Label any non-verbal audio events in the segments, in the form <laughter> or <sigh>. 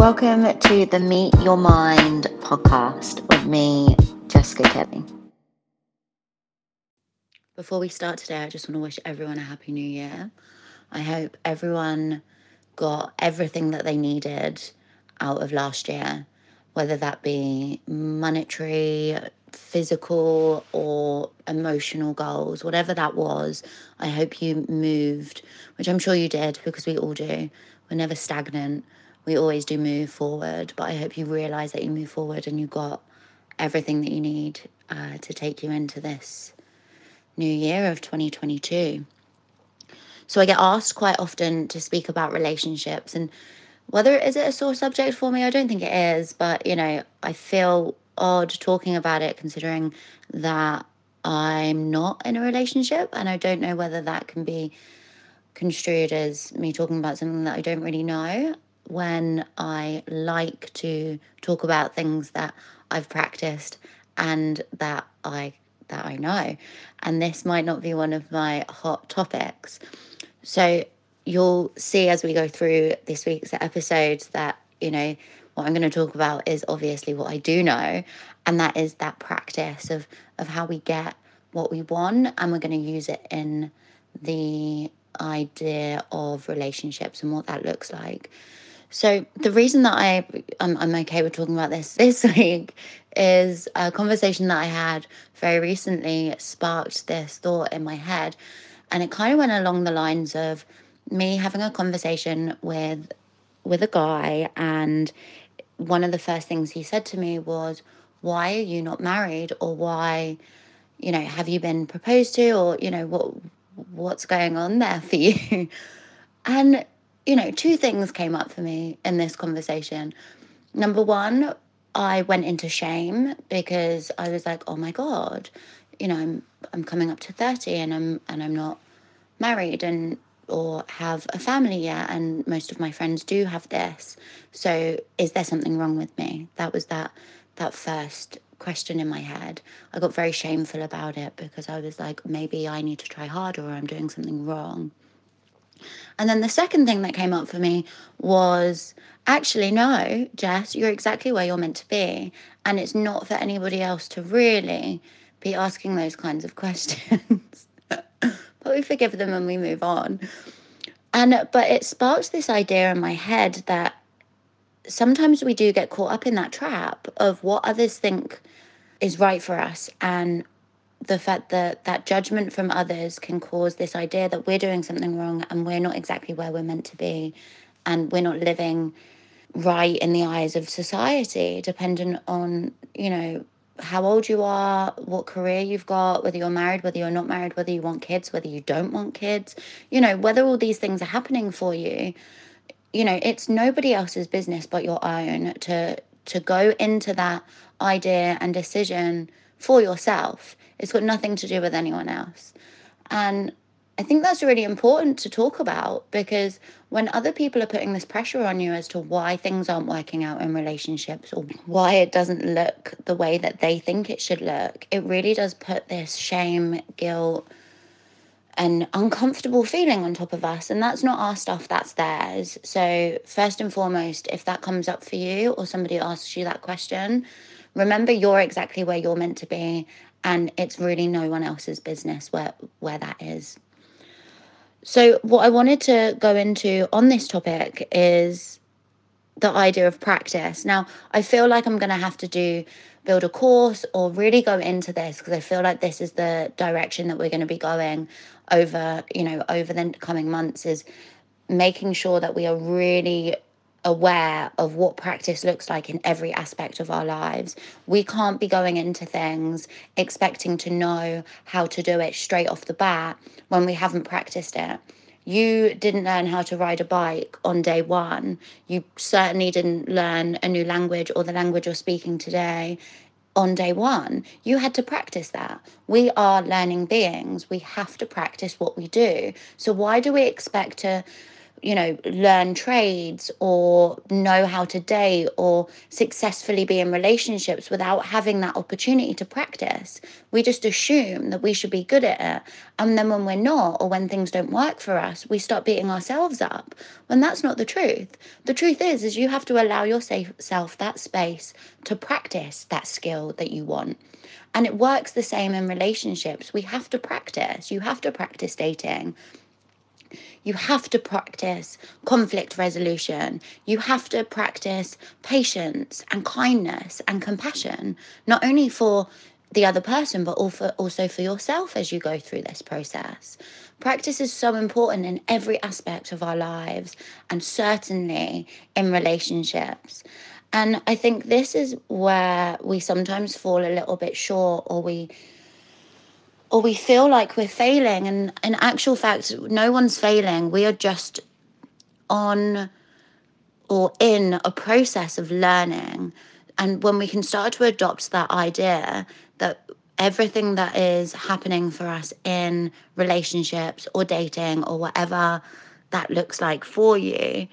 Welcome to the Meet Your Mind podcast with me, Jessica Kelly. Before we start today, I just want to wish everyone a happy new year. I hope everyone got everything that they needed out of last year, whether that be monetary, physical, or emotional goals, whatever that was. I hope you moved, which I'm sure you did because we all do. We're never stagnant we always do move forward. But I hope you realize that you move forward and you got everything that you need uh, to take you into this new year of 2022. So I get asked quite often to speak about relationships and whether is it a sore subject for me, I don't think it is, but you know, I feel odd talking about it considering that I'm not in a relationship and I don't know whether that can be construed as me talking about something that I don't really know when I like to talk about things that I've practiced and that I that I know. And this might not be one of my hot topics. So you'll see as we go through this week's episodes that, you know, what I'm going to talk about is obviously what I do know, and that is that practice of of how we get what we want and we're going to use it in the idea of relationships and what that looks like. So the reason that I I'm, I'm okay with talking about this <laughs> this week is a conversation that I had very recently sparked this thought in my head, and it kind of went along the lines of me having a conversation with with a guy, and one of the first things he said to me was, "Why are you not married?" or "Why, you know, have you been proposed to?" or you know what what's going on there for you, <laughs> and you know, two things came up for me in this conversation. Number one, I went into shame because I was like, oh my God, you know, I'm I'm coming up to 30 and I'm and I'm not married and or have a family yet and most of my friends do have this. So is there something wrong with me? That was that that first question in my head. I got very shameful about it because I was like, maybe I need to try harder or I'm doing something wrong. And then the second thing that came up for me was actually, no, Jess, you're exactly where you're meant to be. And it's not for anybody else to really be asking those kinds of <laughs> questions. but we forgive them and we move on. And but it sparks this idea in my head that sometimes we do get caught up in that trap of what others think is right for us and the fact that that judgment from others can cause this idea that we're doing something wrong and we're not exactly where we're meant to be. And we're not living right in the eyes of society dependent on you know how old you are what career you've got whether you're married whether you're not married whether you want kids whether you don't want kids you know whether all these things are happening for you. You know it's nobody else's business but your own to to go into that idea and decision for yourself it's got nothing to do with anyone else. And I think that's really important to talk about because when other people are putting this pressure on you as to why things aren't working out in relationships or why it doesn't look the way that they think it should look, it really does put this shame, guilt, and uncomfortable feeling on top of us. And that's not our stuff, that's theirs. So, first and foremost, if that comes up for you or somebody asks you that question, remember you're exactly where you're meant to be and it's really no one else's business where where that is. So what i wanted to go into on this topic is the idea of practice. Now i feel like i'm going to have to do build a course or really go into this because i feel like this is the direction that we're going to be going over you know over the coming months is making sure that we are really aware of what practice looks like in every aspect of our lives. We can't be going into things expecting to know how to do it straight off the bat when we haven't practiced it. You didn't learn how to ride a bike on day one. You certainly didn't learn a new language or the language you're speaking today on day one. You had to practice that. We are learning beings. We have to practice what we do. So, why do we expect to you know, learn trades or know how to date or successfully be in relationships without having that opportunity to practice. We just assume that we should be good at it. And then when we're not, or when things don't work for us, we start beating ourselves up. When that's not the truth. The truth is, is you have to allow yourself that space to practice that skill that you want. And it works the same in relationships. We have to practice. You have to practice dating. You have to practice conflict resolution. You have to practice patience and kindness and compassion, not only for the other person, but also for yourself as you go through this process. Practice is so important in every aspect of our lives and certainly in relationships. And I think this is where we sometimes fall a little bit short or we or we feel like we're failing and in actual fact no one's failing. We are just on or in a process of learning. And when we can start to adopt that idea that everything that is happening for us in relationships or dating or whatever that looks like for you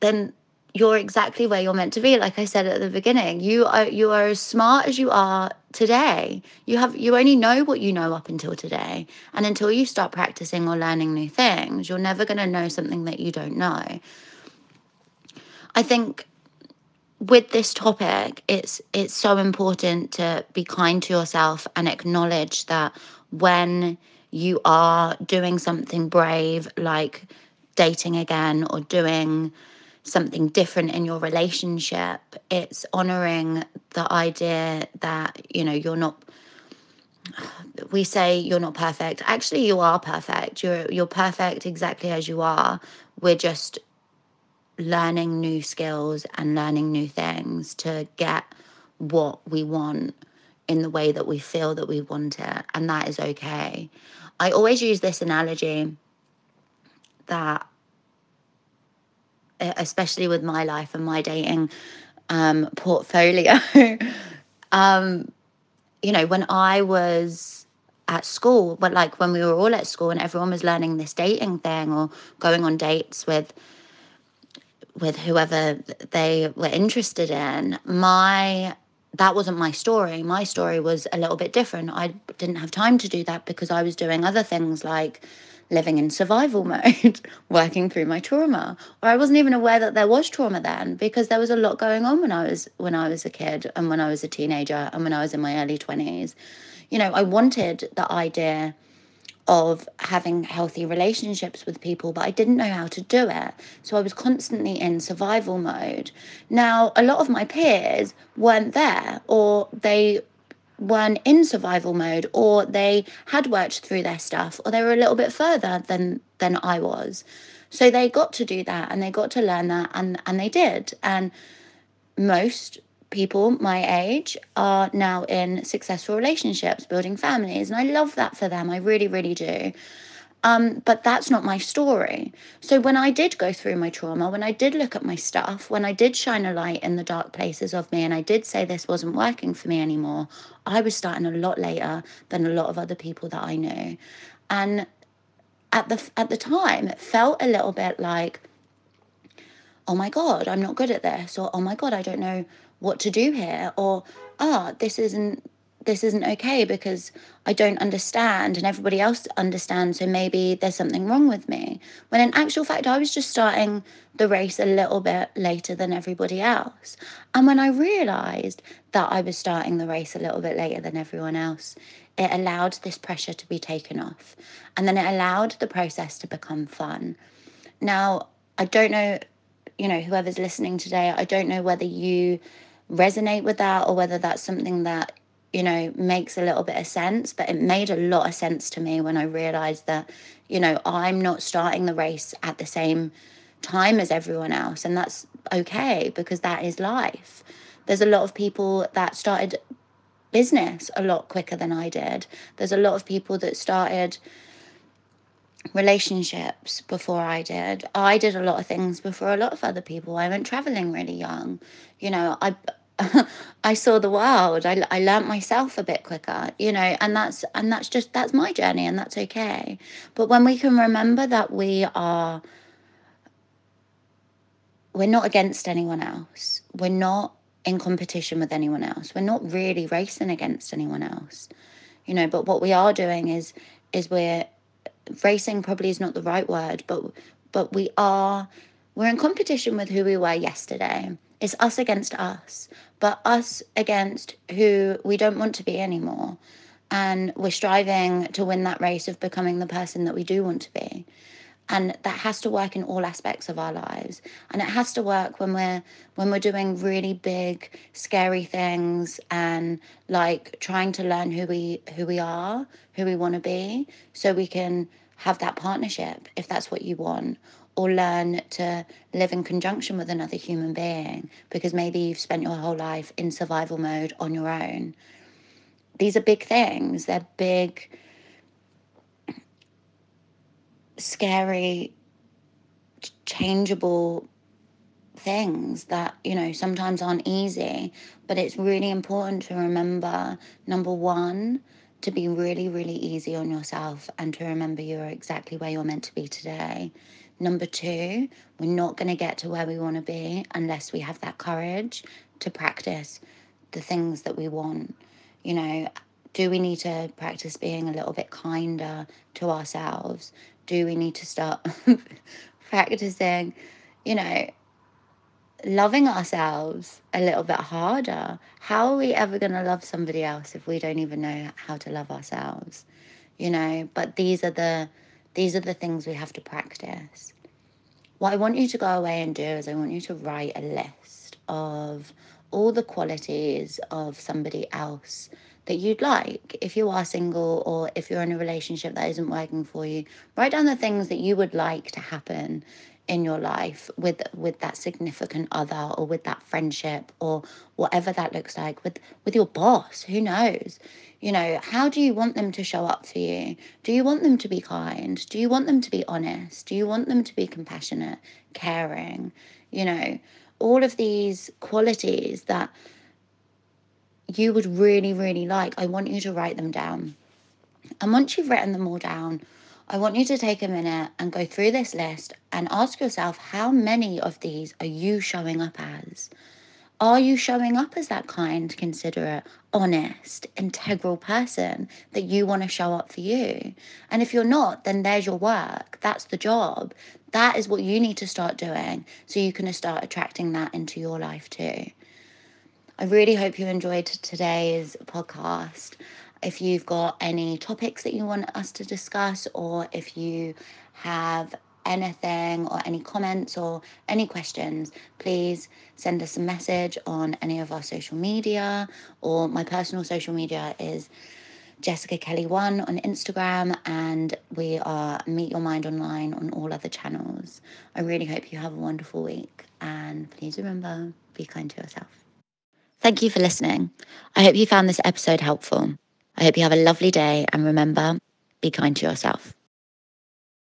then you're exactly where you're meant to be. Like i said at the beginning you are you are as smart as you are today. You have you only know what you know up until today. And until you start practicing or learning new things you're never going to know something that you don't know. I think with this topic it's it's so important to be kind to yourself and acknowledge that when you are doing something brave like dating again or doing something different in your relationship. It's honoring the idea that you know you're not we say you're not perfect. Actually you are perfect. You're you're perfect exactly as you are. We're just learning new skills and learning new things to get what we want in the way that we feel that we want it and that is okay. I always use this analogy that especially with my life and my dating um, portfolio. <laughs> um, you know, when I was at school, but like when we were all at school and everyone was learning this dating thing or going on dates with with whoever they were interested in, my that wasn't my story. My story was a little bit different. I didn't have time to do that because I was doing other things like living in survival <laughs> mode, working through my trauma. Or I wasn't even aware that there was trauma then because there was a lot going on when I was when I was a kid and when I was a teenager and when I was in my early 20s. You know, I wanted the idea of having healthy relationships with people, but I didn't know how to do it. So I was constantly in survival mode. Now, a lot of my peers weren't there or they weren't in survival mode or they had worked through their stuff or they were a little bit further than than I was. So they got to do that and they got to learn that and and they did. And most people my age are now in successful relationships, building families, and I love that for them. I really really do. Um, but that's not my story. So when I did go through my trauma, when I did look at my stuff, when I did shine a light in the dark places of me, and I did say this wasn't working for me anymore, I was starting a lot later than a lot of other people that I knew, and at the at the time, it felt a little bit like, oh my god, I'm not good at this, or oh my god, I don't know what to do here, or ah, oh, this isn't this isn't okay because I don't understand and everybody else understands, so maybe there's something wrong with me. When in actual fact, I was just starting the race a little bit later than everybody else. And when I realized that I was starting the race a little bit later than everyone else, it allowed this pressure to be taken off. And then it allowed the process to become fun. Now, I don't know, you know, whoever's listening today, I don't know whether you resonate with that or whether that's something that you know, makes a little bit of sense. But it made a lot of sense to me when I realized that, you know, I'm not starting the race at the same time as everyone else. And that's okay because that is life. There's a lot of people that started business a lot quicker than I did. There's a lot of people that started relationships before I did. I did a lot of things before a lot of other people. I went traveling really young. You know, I <laughs> I saw the world. I, I learned myself a bit quicker, you know, and that's and that's just that's my journey and that's okay. But when we can remember that we are we're not against anyone else. We're not in competition with anyone else. We're not really racing against anyone else. You know, but what we are doing is is we're racing probably is not the right word, but but we are we're in competition with who we were yesterday. It's us against us, but us against who we don't want to be anymore. And we're striving to win that race of becoming the person that we do want to be. And that has to work in all aspects of our lives. And it has to work when we're when we're doing really big scary things and like trying to learn who we who we are who we want to be so we can have that partnership if that's what you want or learn to live in conjunction with another human being because maybe you've spent your whole life in survival mode on your own these are big things they're big scary, changeable things that, you know, sometimes aren't easy. But it's really important to remember number one, to be really, really easy on yourself and to remember you're exactly where you're meant to be today. Number two, we're not going to get to where we want to be unless we have that courage to practice the things that we want. You know, do we need to practice being a little bit kinder to ourselves? do we need to start <laughs> practicing, you know, loving ourselves a little bit harder? How are we ever going to love somebody else if we don't even know how to love ourselves? You know, but these are the these are the things we have to practice. What I want you to go away and do is I want you to write a list of all the qualities of somebody else that you'd like if you are single or if you're in a relationship that isn't working for you write down the things that you would like to happen in your life with with that significant other or with that friendship or whatever that looks like with with your boss who knows you know how do you want them to show up for you do you want them to be kind do you want them to be honest do you want them to be compassionate caring you know all of these qualities that you would really, really like, I want you to write them down. And once you've written them all down, I want you to take a minute and go through this list and ask yourself how many of these are you showing up as? Are you showing up as that kind, considerate, honest, integral person that you want to show up for you? And if you're not, then there's your work. That's the job. That is what you need to start doing so you can start attracting that into your life too. I really hope you enjoyed today's podcast. If you've got any topics that you want us to discuss, or if you have anything or any comments or any questions, please send us a message on any of our social media or my personal social media is Jessica Kelly One on Instagram, and we are Meet Your Mind Online on all other channels. I really hope you have a wonderful week, and please remember be kind to yourself. Thank you for listening. I hope you found this episode helpful. I hope you have a lovely day and remember, be kind to yourself.